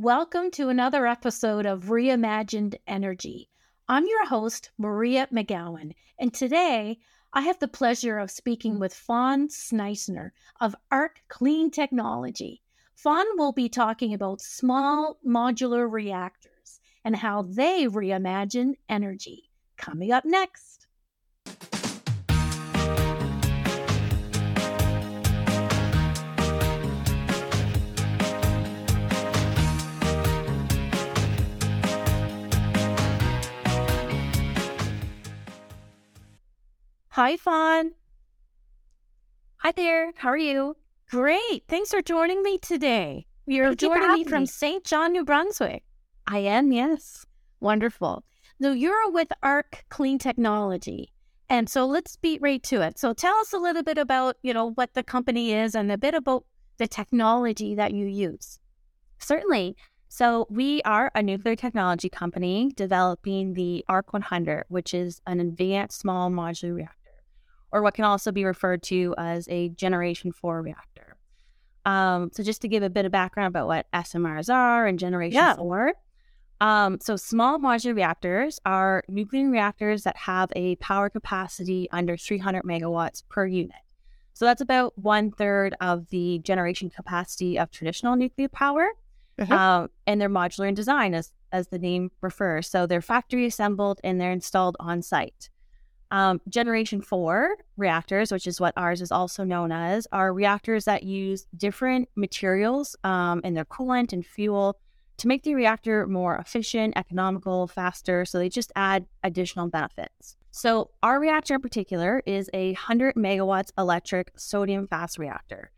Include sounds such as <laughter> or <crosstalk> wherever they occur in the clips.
Welcome to another episode of Reimagined Energy. I'm your host, Maria McGowan, and today I have the pleasure of speaking with Fawn Zeuchner of ARC Clean Technology. Fawn will be talking about small modular reactors and how they reimagine energy. Coming up next. Hi, Fawn. Hi there. How are you? Great. Thanks for joining me today. You're Thank you joining me from. St. John, New Brunswick. I am, yes. Wonderful. So you're with ARC Clean Technology. And so let's beat right to it. So tell us a little bit about, you know, what the company is and a bit about the technology that you use. Certainly. So, we are a nuclear technology company developing the ARC 100, which is an advanced small modular reactor, or what can also be referred to as a Generation 4 reactor. Um, so, just to give a bit of background about what SMRs are and Generation Yeah. 4. Um, so, small modular reactors are nuclear reactors that have a power capacity under 300 megawatts per unit. So, that's about one third of the generation capacity of traditional nuclear power. Um, and they're modular in design, as as the name refers. So they're factory assembled and they're installed on site. Um, Generation four reactors, which is what ours is also known as, are reactors that use different materials um, in their coolant and fuel to make the reactor more efficient, economical, faster. So they just add additional benefits. So our reactor in particular is a 100 megawatts electric sodium fast reactor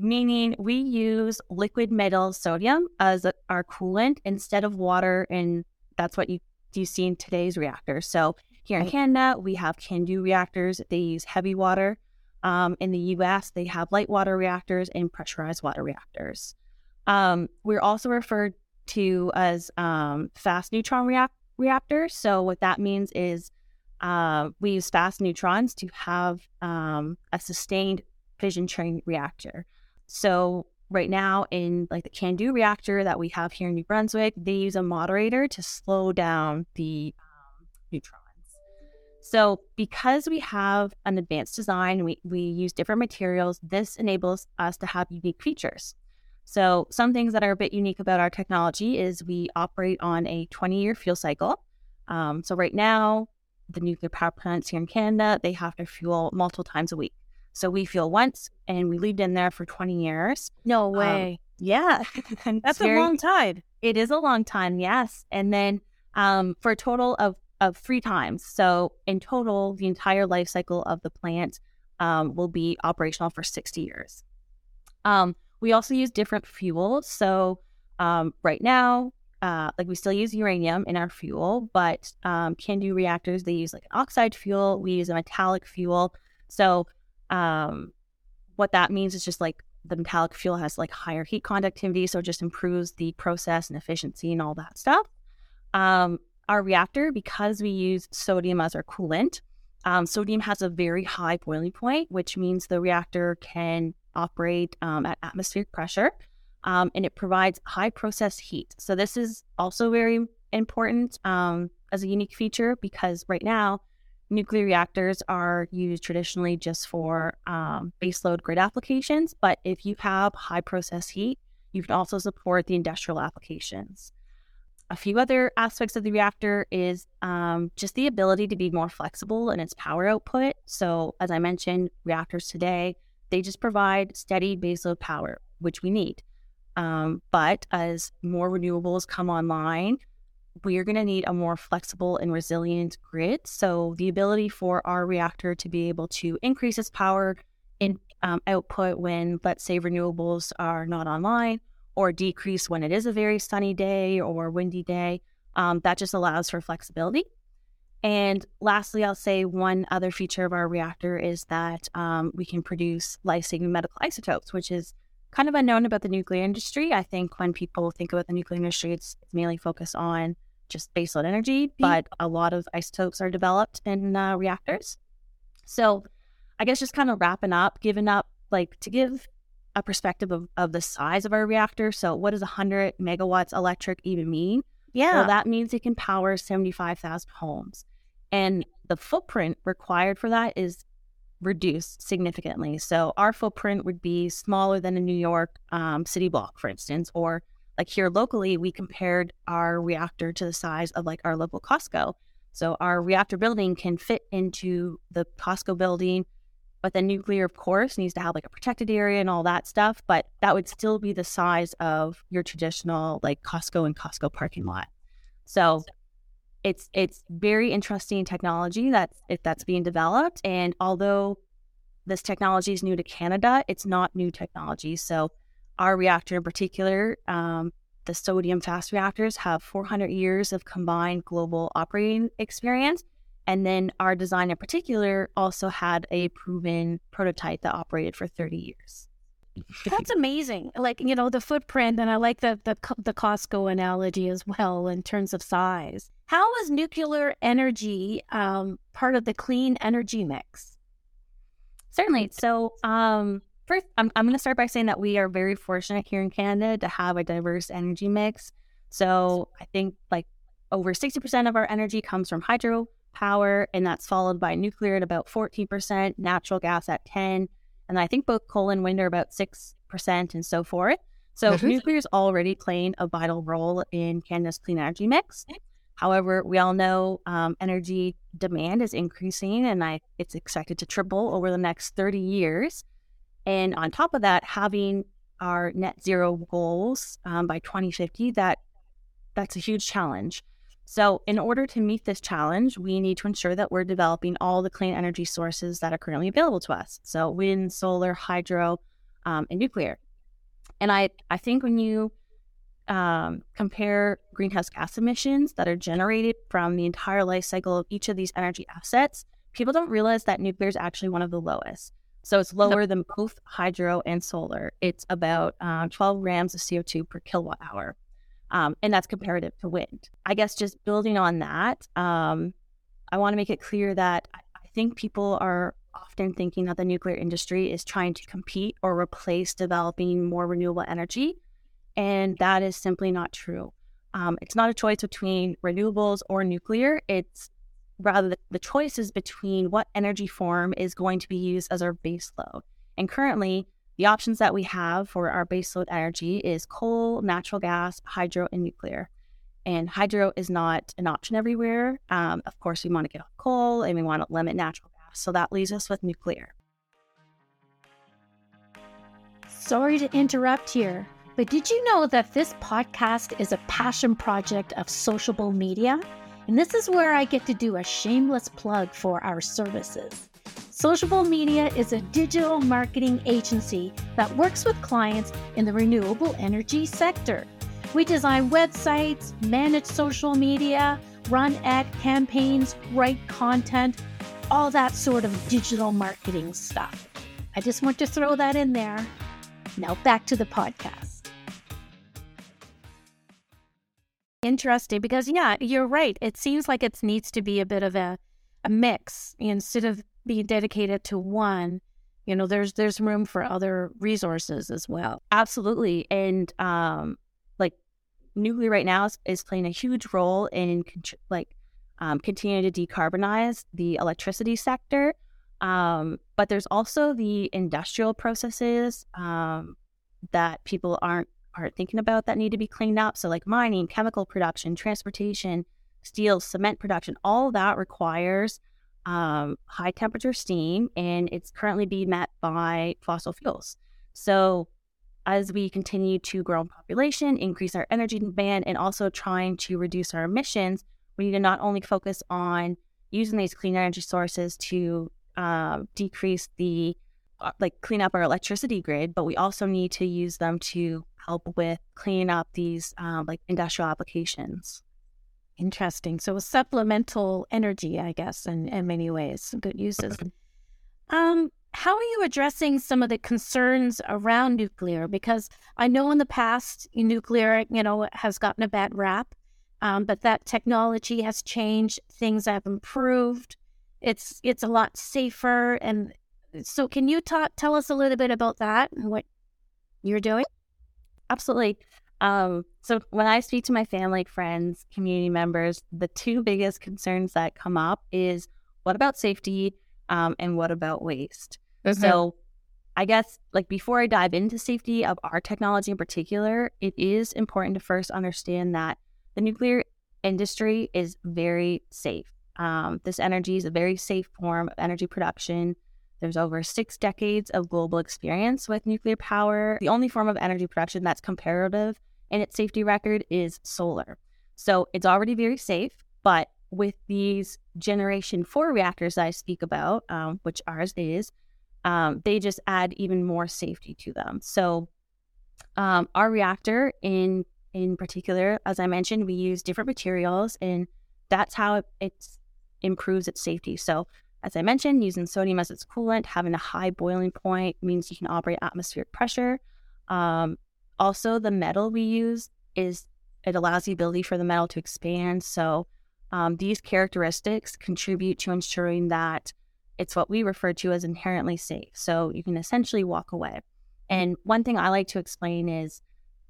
meaning we use liquid metal sodium as our coolant instead of water, and that's what you you see in today's reactors. So here in Canada, we have CANDU reactors. They use heavy water. Um, in the U.S., they have light water reactors and pressurized water reactors. Um, we're also referred to as um, fast neutron reac- reactors. So what that means is uh, we use fast neutrons to have um, a sustained fission chain reactor. So right now in like the CANDU reactor that we have here in New Brunswick, they use a moderator to slow down the um, neutrons. So because we have an advanced design, we, we use different materials, this enables us to have unique features. So some things that are a bit unique about our technology is we operate on a 20-year fuel cycle. Um, so right now, the nuclear power plants here in Canada, they have to fuel multiple times a week. So we fuel once and we leave in there for 20 years. No way. Yeah. <laughs> <laughs> That's very- a long time. It is a long time, yes. And then um, for a total of, of three times. So in total, the entire life cycle of the plant um, will be operational for 60 years. Um, we also use different fuels. So um, right now, uh, like we still use uranium in our fuel, but um, CANDU reactors, they use like an oxide fuel. We use a metallic fuel. So um, what that means is just like the metallic fuel has like higher heat conductivity, so it just improves the process and efficiency and all that stuff. Um, our reactor, because we use sodium as our coolant, um, sodium has a very high boiling point, which means the reactor can operate um, at atmospheric pressure, um, and it provides high process heat. So this is also very important um, as a unique feature because right now nuclear reactors are used traditionally just for um, baseload grid applications. But if you have high process heat, you can also support the industrial applications. A few other aspects of the reactor is um, just the ability to be more flexible in its power output. So, as I mentioned, reactors today, they just provide steady baseload power, which we need. Um, but as more renewables come online, we are going to need a more flexible and resilient grid. So, the ability for our reactor to be able to increase its power in um, output when, let's say, renewables are not online, or decrease when it is a very sunny day or windy day, um, that just allows for flexibility. And lastly, I'll say one other feature of our reactor is that um, we can produce saving medical isotopes, which is kind of unknown about the nuclear industry. I think when people think about the nuclear industry, it's, it's mainly focused on just baseload energy, but a lot of isotopes are developed in uh, reactors. So I guess just kind of wrapping up, giving up, like to give a perspective of, of the size of our reactor. So, what does 100 megawatts electric even mean? Yeah. Well, that means it can power 75,000 homes. And the footprint required for that is reduced significantly. So, our footprint would be smaller than a New York um, city block, for instance, or like here locally, we compared our reactor to the size of like our local Costco. So, our reactor building can fit into the Costco building but then nuclear, of course, needs to have like a protected area and all that stuff. But that would still be the size of your traditional like Costco and Costco parking lot. So it's it's very interesting technology that's if that's being developed. And although this technology is new to Canada, it's not new technology. So our reactor in particular, um, the sodium fast reactors have 400 years of combined global operating experience and then our design in particular also had a proven prototype that operated for 30 years. That's <laughs> amazing. Like, you know, the footprint, and I like the, the, the Costco analogy as well in terms of size. How is nuclear energy um, part of the clean energy mix? Certainly. So, um, first, I'm, I'm going to start by saying that we are very fortunate here in Canada to have a diverse energy mix. So, I think like over 60% of our energy comes from hydro, power, and that's followed by nuclear at about 14%, natural gas at 10, and I think both coal and wind are about 6% and so forth. So mm-hmm. nuclear is already playing a vital role in Canada's clean energy mix. However, we all know um, energy demand is increasing, and I, it's expected to triple over the next 30 years. And on top of that, having our net zero goals um, by 2050, that that's a huge challenge. So, in order to meet this challenge, we need to ensure that we're developing all the clean energy sources that are currently available to us. So, wind, solar, hydro, um, and nuclear. And I, I think when you um, compare greenhouse gas emissions that are generated from the entire life cycle of each of these energy assets, people don't realize that nuclear is actually one of the lowest. So it's lower than both hydro and solar. It's about uh, 12 grams of CO2 per kilowatt hour. Um, and that's comparative to wind. I guess just building on that, um, I want to make it clear that I think people are often thinking that the nuclear industry is trying to compete or replace developing more renewable energy. And that is simply not true. Um, it's not a choice between renewables or nuclear. It's rather the, the choice is between what energy form is going to be used as our base load. And currently, the options that we have for our baseload energy is coal, natural gas, hydro, and nuclear. And hydro is not an option everywhere. Um, of course, we want to get off coal and we want to limit natural gas. So that leaves us with nuclear. Sorry to interrupt here, but did you know that this podcast is a passion project of Sociable Media? And this is where I get to do a shameless plug for our services. Sociable Media is a digital marketing agency that works with clients in the renewable energy sector. We design websites, manage social media, run ad campaigns, write content, all that sort of digital marketing stuff. I just want to throw that in there. Now back to the podcast. Interesting because, yeah, you're right. It seems like it needs to be a bit of a, a mix instead of being dedicated to one you know there's there's room for other resources as well. Absolutely. And um like nuclear right now is, is playing a huge role in like um, continuing to decarbonize the electricity sector. Um, but there's also the industrial processes um, that people aren't aren't thinking about that need to be cleaned up. So like mining chemical production transportation steel cement production all that requires um, high temperature steam, and it's currently being met by fossil fuels. So, as we continue to grow in population, increase our energy demand, and also trying to reduce our emissions, we need to not only focus on using these clean energy sources to uh, decrease the uh, like clean up our electricity grid, but we also need to use them to help with cleaning up these um, like industrial applications. Interesting. So a supplemental energy, I guess, in, in many ways, good uses. Um, how are you addressing some of the concerns around nuclear? Because I know in the past, nuclear, you know, has gotten a bad rap, um, but that technology has changed. Things have improved. It's it's a lot safer. And so, can you talk tell us a little bit about that and what you're doing? Absolutely. Um, so when I speak to my family, friends, community members, the two biggest concerns that come up is what about safety um, and what about waste? Mm-hmm. So I guess like before I dive into safety of our technology in particular, it is important to first understand that the nuclear industry is very safe. Um, this energy is a very safe form of energy production. There's over six decades of global experience with nuclear power. The only form of energy production that's comparative in its safety record is solar. So it's already very safe, but with these generation four reactors that I speak about, um, which ours is, um, they just add even more safety to them. So um, our reactor in in particular, as I mentioned, we use different materials, and that's how it, it improves its safety. So as I mentioned, using sodium as its coolant, having a high boiling point means you can operate atmospheric pressure. Um, also, the metal we use is it allows the ability for the metal to expand. So um, these characteristics contribute to ensuring that it's what we refer to as inherently safe. So you can essentially walk away. And one thing I like to explain is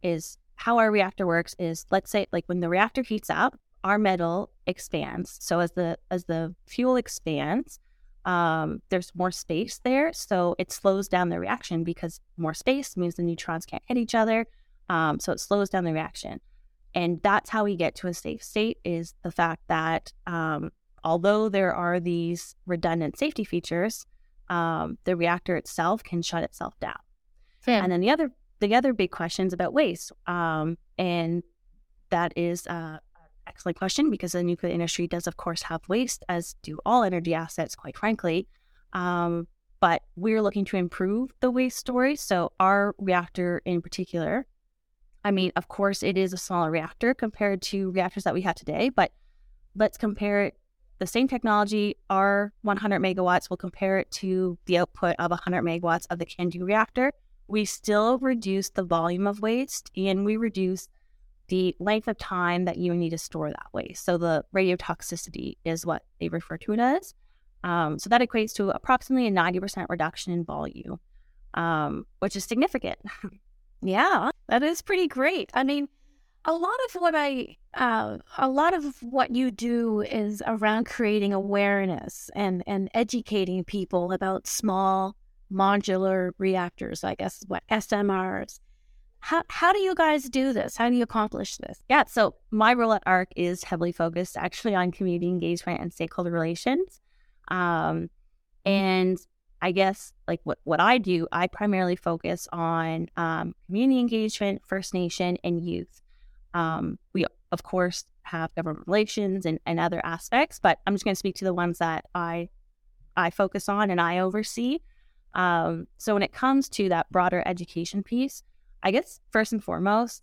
is how our reactor works is let's say like when the reactor heats up, our metal expands. So as the as the fuel expands, um, there's more space there. So it slows down the reaction because more space means the neutrons can't hit each other. Um, so it slows down the reaction. And that's how we get to a safe state is the fact that um, although there are these redundant safety features, um, the reactor itself can shut itself down. Yeah. And then the other the other big questions about waste, um, and that is uh, excellent question because the nuclear industry does, of course, have waste, as do all energy assets, quite frankly. Um, but we're looking to improve the waste story. So, our reactor in particular, I mean, of course, it is a smaller reactor compared to reactors that we have today, but let's compare it. The same technology, our 100 megawatts, will compare it to the output of 100 megawatts of the CANDU reactor. We still reduce the volume of waste and we reduce the length of time that you need to store that waste. So the radiotoxicity is what they refer to it as. Um, so that equates to approximately a 90% reduction in volume, um, which is significant. <laughs> yeah, that is pretty great. I mean, a lot of what I, uh, a lot of what you do is around creating awareness and and educating people about small modular reactors. I guess what SMRs how, how do you guys do this? How do you accomplish this? Yeah, so my role at ARC is heavily focused actually on community engagement and stakeholder relations. Um, and I guess like what, what I do, I primarily focus on um, community engagement, First Nation, and youth. Um, we, of course, have government relations and, and other aspects, but I'm just going to speak to the ones that I I focus on and I oversee. Um, so when it comes to that broader education piece, I guess first and foremost,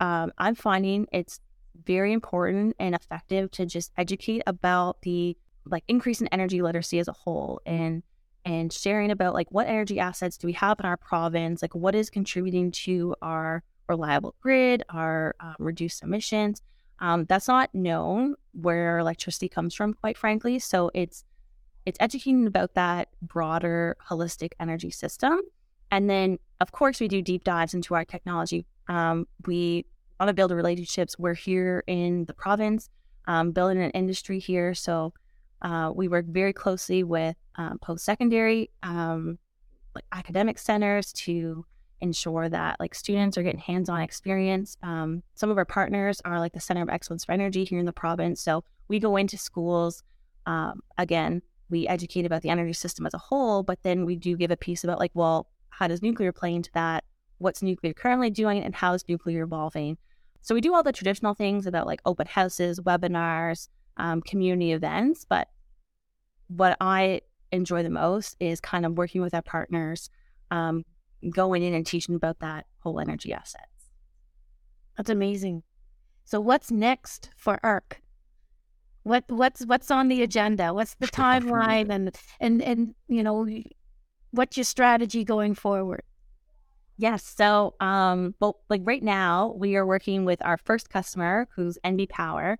um, I'm finding it's very important and effective to just educate about the like increase in energy literacy as a whole and and sharing about like what energy assets do we have in our province? Like what is contributing to our reliable grid our um, reduced emissions? Um, that's not known where electricity comes from quite frankly. So it's it's educating about that broader holistic energy system. And then, of course, we do deep dives into our technology. Um, we want to build relationships. We're here in the province, um, building an industry here. So uh, we work very closely with um, post secondary um, like academic centers to ensure that like students are getting hands-on experience. Um, some of our partners are like the Center of Excellence for Energy here in the province. So we go into schools. Um, again, we educate about the energy system as a whole, but then we do give a piece about like, well, how does nuclear play into that? What's nuclear currently doing and how is nuclear evolving? So we do all the traditional things about like open houses, webinars, um, community events. But what I enjoy the most is kind of working with our partners, um, going in and teaching about that whole energy assets. That's amazing. So what's next for ARC? What what's what's on the agenda? What's the <laughs> timeline and and and you know what's your strategy going forward? Yes. So, um, well, like right now, we are working with our first customer, who's NB Power,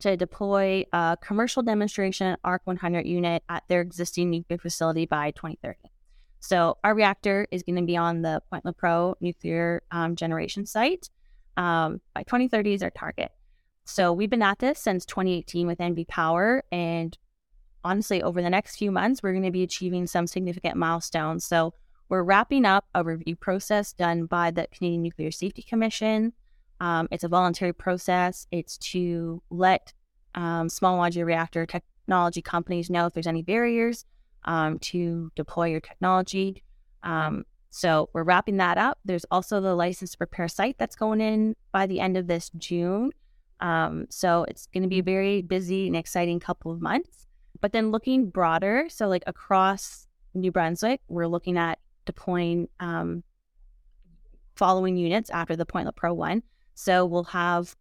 to deploy a commercial demonstration ARC 100 unit at their existing nuclear facility by 2030. So our reactor is going to be on the Point Lepreau nuclear um, generation site um, by 2030 is our target. So we've been at this since 2018 with NB Power, and honestly, over the next few months, we're going to be achieving some significant milestones. So we're wrapping up a review process done by the Canadian Nuclear Safety Commission. Um, it's a voluntary process. It's to let um, small modular reactor technology companies know if there's any barriers um, to deploy your technology. Um, so we're wrapping that up. There's also the license to prepare site that's going in by the end of this June. Um, so it's going to be a very busy and exciting couple of months. But then looking broader, so like across New Brunswick, we're looking at deploying um, following units after the Point Lepreau one. So we'll have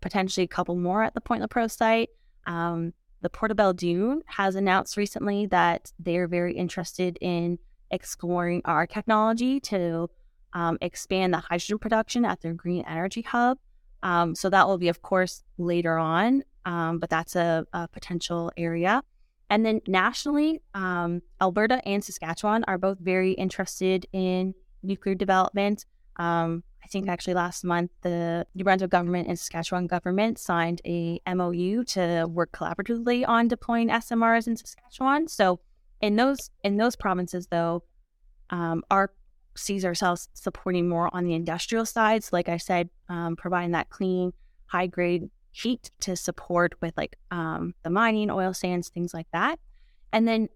potentially a couple more at the Point Lepreau site. Um, the Port of Belledune has announced recently that they are very interested in exploring our technology to um, expand the hydrogen production at their green energy hub. Um, so that will be, of course, later on, um, but that's a, a, potential area. And then nationally, um, Alberta and Saskatchewan are both very interested in nuclear development. Um, I think actually last month, the New Brunswick government and Saskatchewan government signed a MOU to work collaboratively on deploying SMRs in Saskatchewan. So in those in those provinces, though, um, our sees ourselves supporting more on the industrial side. So, like I said, um, providing that clean, high grade heat to support with like um, the mining, oil sands, things like that. And then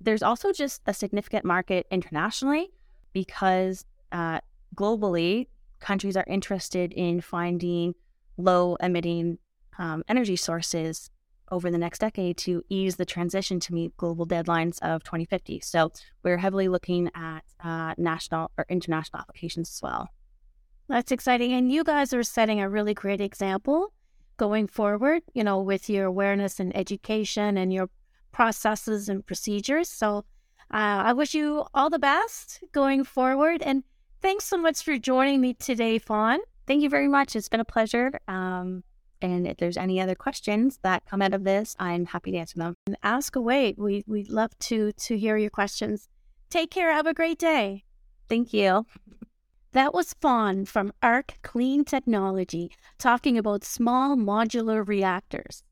there's also just a significant market internationally because uh, globally, countries are interested in finding low emitting um, energy sources over the next decade to ease the transition to meet global deadlines of 2050. So we're heavily looking at uh, national or international applications as well. That's exciting. And you guys are setting a really great example going forward, you know, with your awareness and education and your processes and procedures. So uh, I wish you all the best going forward. And thanks so much for joining me today, Fawn. Thank you very much. It's been a pleasure. Um, and if there's any other questions that come out of this, I'm happy to answer them. And ask away. We we'd love to to hear your questions. Take care. Have a great day. Thank you. That was Fawn from ARC Clean Technology talking about small modular reactors.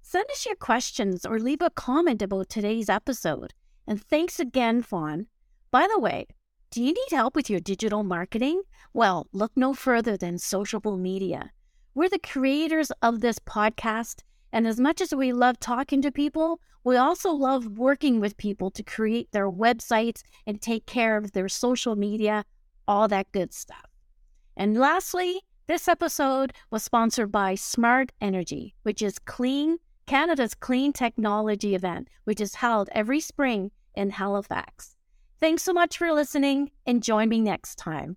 Send us your questions or leave a comment about today's episode. And thanks again, Fawn. By the way, do you need help with your digital marketing? Well, look no further than Sociable Media. We're the creators of this podcast. And as much as we love talking to people, we also love working with people to create their websites and take care of their social media, all that good stuff. And lastly, this episode was sponsored by Smart Energy, which is clean Canada's clean technology event, which is held every spring in Halifax. Thanks so much for listening and join me next time.